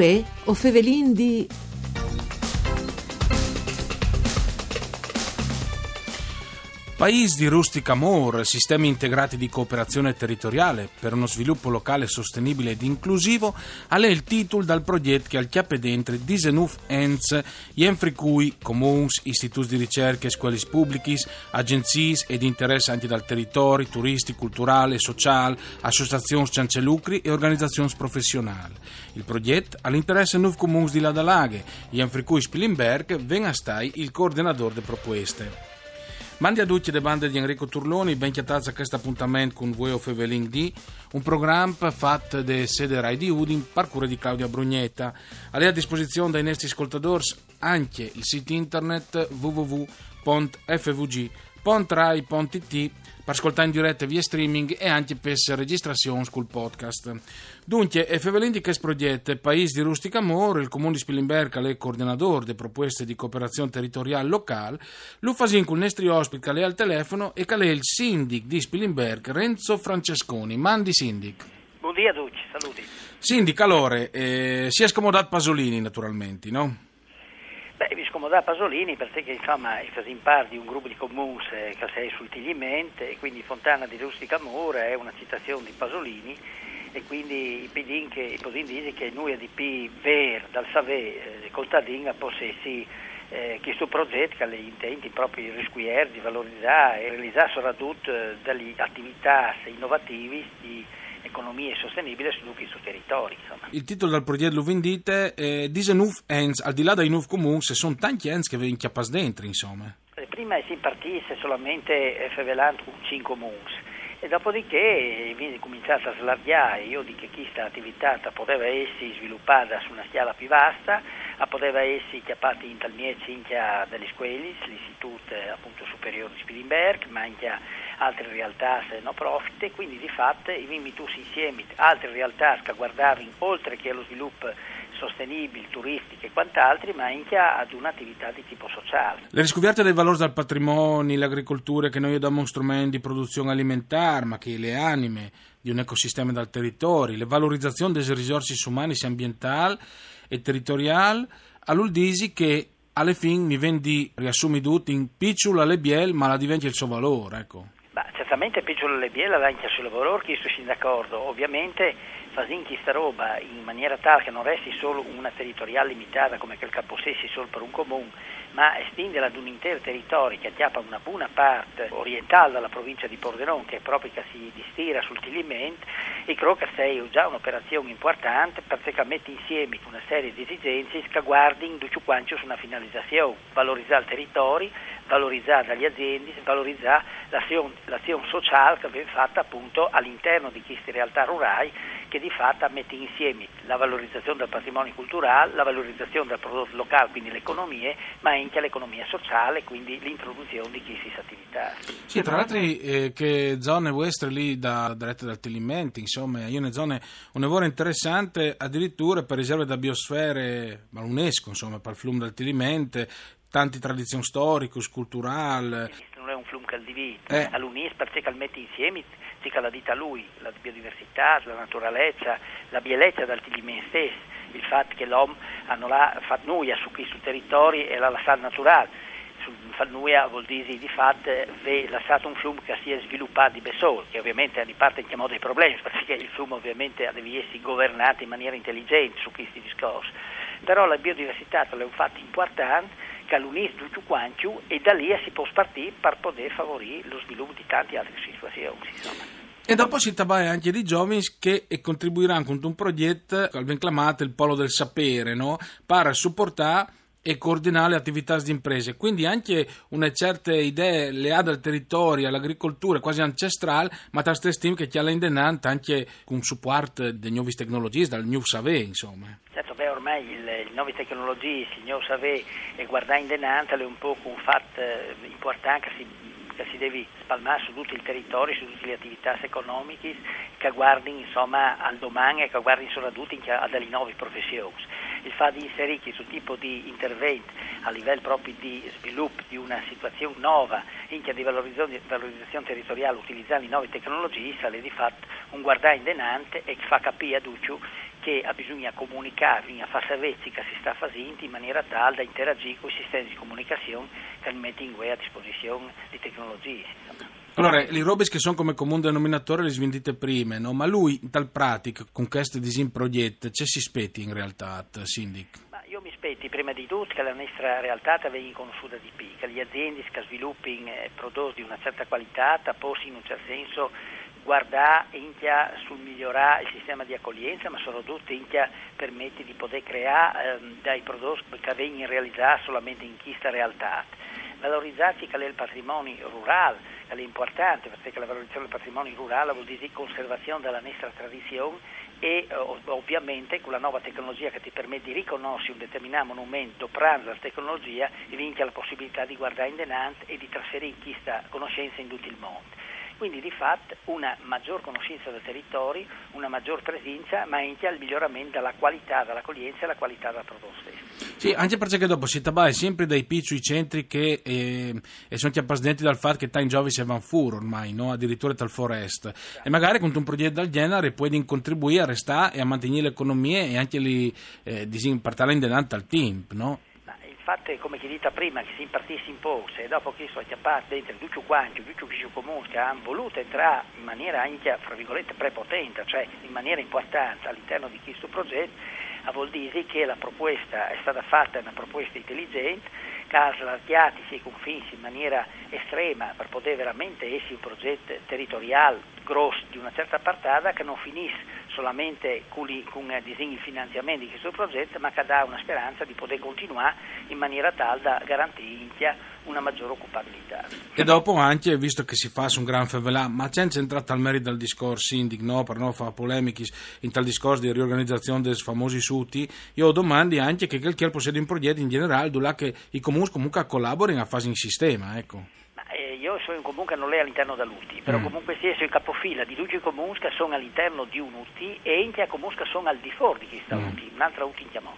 Uè, o fevelin di... Paesi di rustic amor, sistemi integrati di cooperazione territoriale per uno sviluppo locale sostenibile ed inclusivo, è il titolo dal progetto che al chiappe dentro Disenuf Ents, Jenfri cui comuns, istituti di ricerca, scuole pubbliche, agenzie ed interessanti dal territorio, turisti, culturale, sociale, associazioni ciancelucri e organizzazioni professionali. Il progetto all'interesse nuovi comuns di Ladalaghe, Jenfri cui Spilimberg, ven a stai il coordinatore delle proposte. Mandi a tutti le bande di Enrico Turloni, ben chiatazza a questo appuntamento con voi of Evelyn D, un programma fatto da sede Rai di Udin, parcure di Claudia Brugnetta. A lei a disposizione dai nostri ascoltatori anche il sito internet www.fvg.rai.it per ascoltare in diretta via streaming e anche per registrazione sul podcast. Dunque, è Fevelin di questo progetto, Paese di Rustica Amore, il comune di Spilimberga è coordinatore delle proposte di cooperazione territoriale locale, lo fasin con i nostri ospiti che al telefono e che è il sindic di Spilimberga, Renzo Francesconi. Mandi sindic. Buongiorno a tutti, saluti. Sindic, allora, eh, si è scomodato Pasolini naturalmente, no? Scomodà Pasolini perché insomma fa parte di un gruppo di comuni che sei sul Tiglimente e quindi Fontana di Rustica Amore è una citazione di Pasolini e quindi i pedin che i podin dice che noi ADP ver dal Savè eh, contadina possessi eh, questo progetto che ha intenti proprio di riscuotere, di valorizzare e realizzare soprattutto eh, delle attività innovative di economia sostenibile su tutti i suoi territori. Insomma. Il titolo del progetto lo vendite è Diese Nuf Ens, al di là dei Nuf Comuni, se sono tanti Ens che vi inchiappas dentro, insomma. Eh, prima si partisse solamente eh, fevelando con 5 comuni e dopodiché viene cominciata a slargare, io dico che questa attività poteva essere sviluppata su una scala più vasta, poteva essere chiappata in tal miezzo anche delle scuole, l'istituto appunto superiore di Spilimberg, ma anche altre realtà no profit e quindi di fatto i tutti insieme altre realtà che guardavano oltre che allo sviluppo sostenibili, turistiche e quant'altro, ma anche ad un'attività di tipo sociale. Le riscoperte dei valori del patrimonio, l'agricoltura che noi diamo strumento di produzione alimentare, ma che le anime di un ecosistema dal territorio, le valorizzazioni delle risorse umane sia ambientali e territoriali, all'Uldisi che alle fine mi vendi riassumi tutti in picciola le biel, ma la diventa il suo valore, ecco. Certamente picciola le biel ha anche suo valore, che sto d'accordo, ovviamente fasinchi sta roba in maniera tale che non resti solo una territoriale limitata come quel capossessi solo per un comune, ma estenderla ad un intero territorio che attiapa una buona parte orientale della provincia di Pordenone, che è proprio che si distira sul Tiliment, e credo che sia già un'operazione importante perché mette insieme una serie di esigenze che guardino su una finalizzazione, valorizzare il territorio, valorizzare dalle aziende, valorizzare l'azione, l'azione sociale che viene fatta appunto all'interno di queste realtà rurali che di fatto mette insieme la valorizzazione del patrimonio culturale, la valorizzazione del prodotto locale, quindi l'economia, ma anche l'economia sociale, quindi l'introduzione di queste attività. Sì, tra l'altro eh, che zone vostre lì da, dirette dal Telimenti, insomma, io ne zone un lavoro interessante addirittura per riserve da biosfere, ma l'UNESCO, insomma, per il flume del Tilimente, tante tradizioni storiche, culturali. Non è un flume che divide, eh. all'UNIS perché mette insieme si la dita a lui, la biodiversità, la naturalezza, la bellezza del Tilimen stesso, il fatto che l'uomo hanno fatto nuia su questo territorio e la lasciata naturale. Fatto nuia vuol dire di fatto è lasciato un fiume che si è sviluppato di Bessol, che ovviamente di parte in chiamò dei problemi, perché il fiume ovviamente deve essere governato in maniera intelligente su questi discorsi. Però la biodiversità è un fatto importante che all'unisce tutto quanto e da lì si può partire per poter favorire lo sviluppo di tante altre situazioni. Insomma. E dopo si tratta anche di giovani che contribuiranno con un progetto che ben chiamato il Polo del Sapere, no? per supportare e coordinare le attività di imprese. Quindi anche una certa idea le ha del territorio, all'agricoltura quasi ancestrale, ma tra stessi team che chi ha l'indennante anche con supporto delle nuove tecnologie, dal New Save, insomma. Certo, beh, ormai le nuove tecnologie, il New Save e guardare in denante è un po' un fatto eh, importante si deve spalmare su tutto il territorio, su tutte le attività economiche che guardino insomma al domani e che guardino soprattutto a delle nuove professioni. Il fatto di inserire questo tipo di intervento a livello proprio di sviluppo di una situazione nuova, anche di valorizzazione, territoriale utilizzando le nuove tecnologie, sale di fatto un guardare in denante e fa capire a Duccio che bisogna comunicare, bisogna fare sapere che si sta facendo in maniera tale da interagire con i sistemi di comunicazione che mettono in a disposizione di tecnologie. Allora, le robe che sono come comune denominatore le svendite prima, no? ma lui, in tal pratica, con questo design progetto, ci si spetti in realtà, Sindic? Io mi aspetti prima di tutto che la nostra realtà venga conosciuta di più, che le aziende che sviluppino eh, prodotti di una certa qualità possano in un certo senso guardare sul migliorare il sistema di accoglienza, ma soprattutto permette di poter creare ehm, dai prodotti che vengono realizzati solamente in questa realtà. Valorizzare che è il patrimonio rurale, è importante perché la valorizzazione del patrimonio rurale vuol dire conservazione della nostra tradizione e ovviamente con la nuova tecnologia che ti permette di riconoscere un determinato monumento pranzo la tecnologia e vince la possibilità di guardare in denant e di trasferire questa conoscenza in tutto il mondo. Quindi di fatto una maggior conoscenza del territorio, una maggior presenza, ma anche al miglioramento della qualità dell'accoglienza e la qualità del prodotto stesso. Sì, anche perché dopo si tratta sempre dai piccoli centri che eh, sono appresidenti dal fatto che in giovani si vanno fuori ormai, no? addirittura dal forest. Sì. E magari con un progetto del genere puoi contribuire a restare e a mantenere l'economia e anche li, eh, partire in denaro al team, no? Fatte come chi dita prima che si impartisse in post e dopo che sono chiappati dentro tutti i comuni che hanno voluto entrare in maniera anche, fra virgolette, prepotente, cioè in maniera importante all'interno di questo progetto, vuol dire che la proposta è stata fatta una proposta intelligente, che ha slargato i confini in maniera estrema per poter veramente essere un progetto territoriale grosso di una certa partata che non finisse solamente con i disegni di finanziamento di questo progetto, ma che dà una speranza di poter continuare in maniera tale da garantire una maggiore occupabilità. E dopo anche, visto che si fa su un gran fevelà, ma c'è entrato al merito del discorso sindic, no, per non fare polemiche in tal discorso di riorganizzazione dei famosi suti, io domandi anche che quel che possiede un progetto in generale, dove che i comuni comunque collaborino a fare in sistema, ecco io sono un comune che non è all'interno dell'UTI, però mm. comunque sono il capofila di tutti i comuni che sono all'interno di un UTI e in che comuni che sono al di fuori di questa mm. UTI, un'altra UTI in chiamò.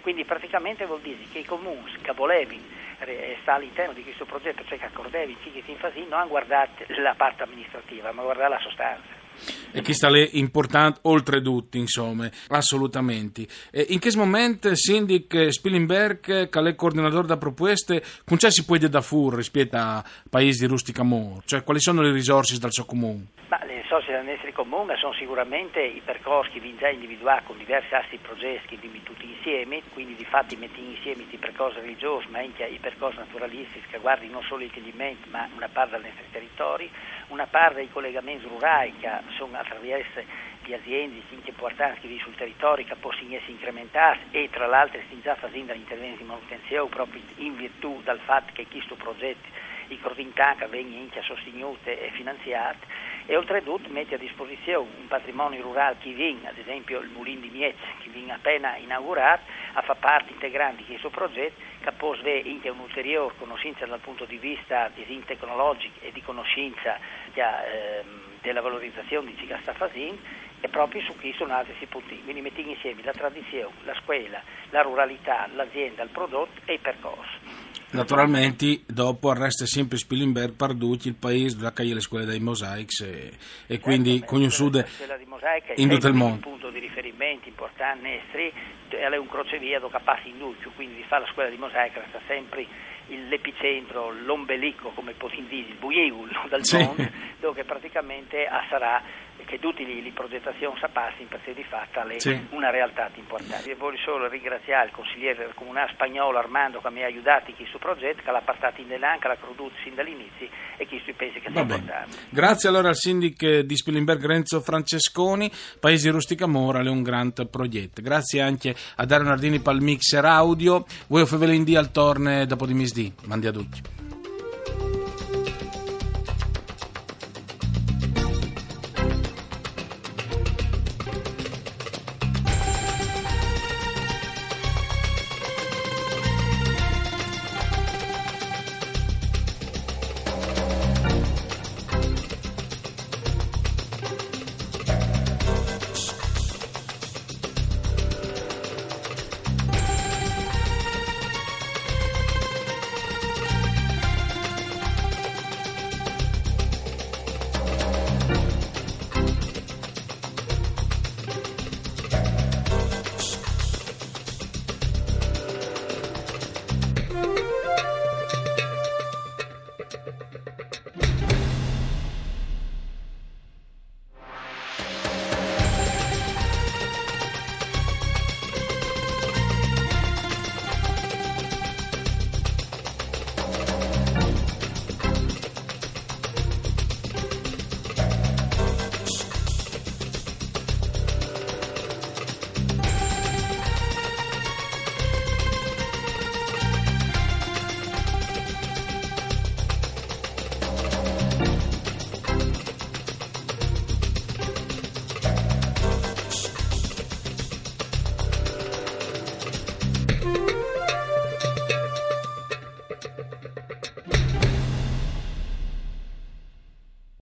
Quindi praticamente vuol dire che i comuni che volevano stare all'interno di questo progetto, cioè che accordevi, che si infasino, non hanno guardato la parte amministrativa, ma guardato la sostanza. E chi sta lì importante oltretutto, insomma, assolutamente. E in che momento Sindic Spilimberg, che è coordinatore da proposte, con ciò si può dire da fur rispetto a paesi di rustica amore? Cioè, quali sono le risorse dal suo comune? Ma le risorse del nostro comune sono sicuramente i percorsi che vengono già individuati con diversi assi progetti che tutti insieme, quindi di fatto mettiamo insieme i percorsi religiosi, ma anche i percorsi naturalistici che guardano non solo i intelligimenti, ma una parte dei nostri territori, una parte dei collegamenti rurali che sono attraverso le aziende importanti che vivono sul territorio che possono essere incrementate e tra l'altro stiamo già facendo interventi di manutenzione proprio in virtù del fatto che questo progetto i Corvintanca vengono anche sostenute e finanziate e oltretutto mette a disposizione un patrimonio rurale che viene, ad esempio il Mulin di Miez, che viene appena inaugurato, a fare parte integrante di questo progetto, che può avere anche un'ulteriore conoscenza dal punto di vista tecnologico e di conoscenza ehm, della valorizzazione di ciò che sta facendo e proprio su questo sono altri si punti. Quindi mettiamo insieme la tradizione, la scuola, la ruralità, l'azienda, il prodotto e il percorso. Naturalmente, dopo resta sempre Spilimberg Parducci, il paese dove ha le scuole dei Mosaics e, e quindi con un sud in tutto il mondo. un punto di riferimento importante, è un crocevia dove passa in Duccio, quindi di fare la scuola di Mosaic resta sempre l'epicentro, l'ombelico, come possiamo dire, il buiul del sì. mondo, dove praticamente sarà che tutti le, le progettazioni sapassi per di fatta le, sì. una realtà importante. E voglio solo ringraziare il consigliere comunale spagnolo Armando che mi ha aiutato in questo progetto, che l'ha portato in Delanca, l'ha prodotto sin dall'inizio e che penso che sia importante. Grazie allora al sindaco di Spilimberg Renzo Francesconi, Paesi Rustica Morale, un grande progetto. Grazie anche a Dario Nardini per il mixer audio. Voi o Fevelin al torne dopo di misdì. Mandi a tutti.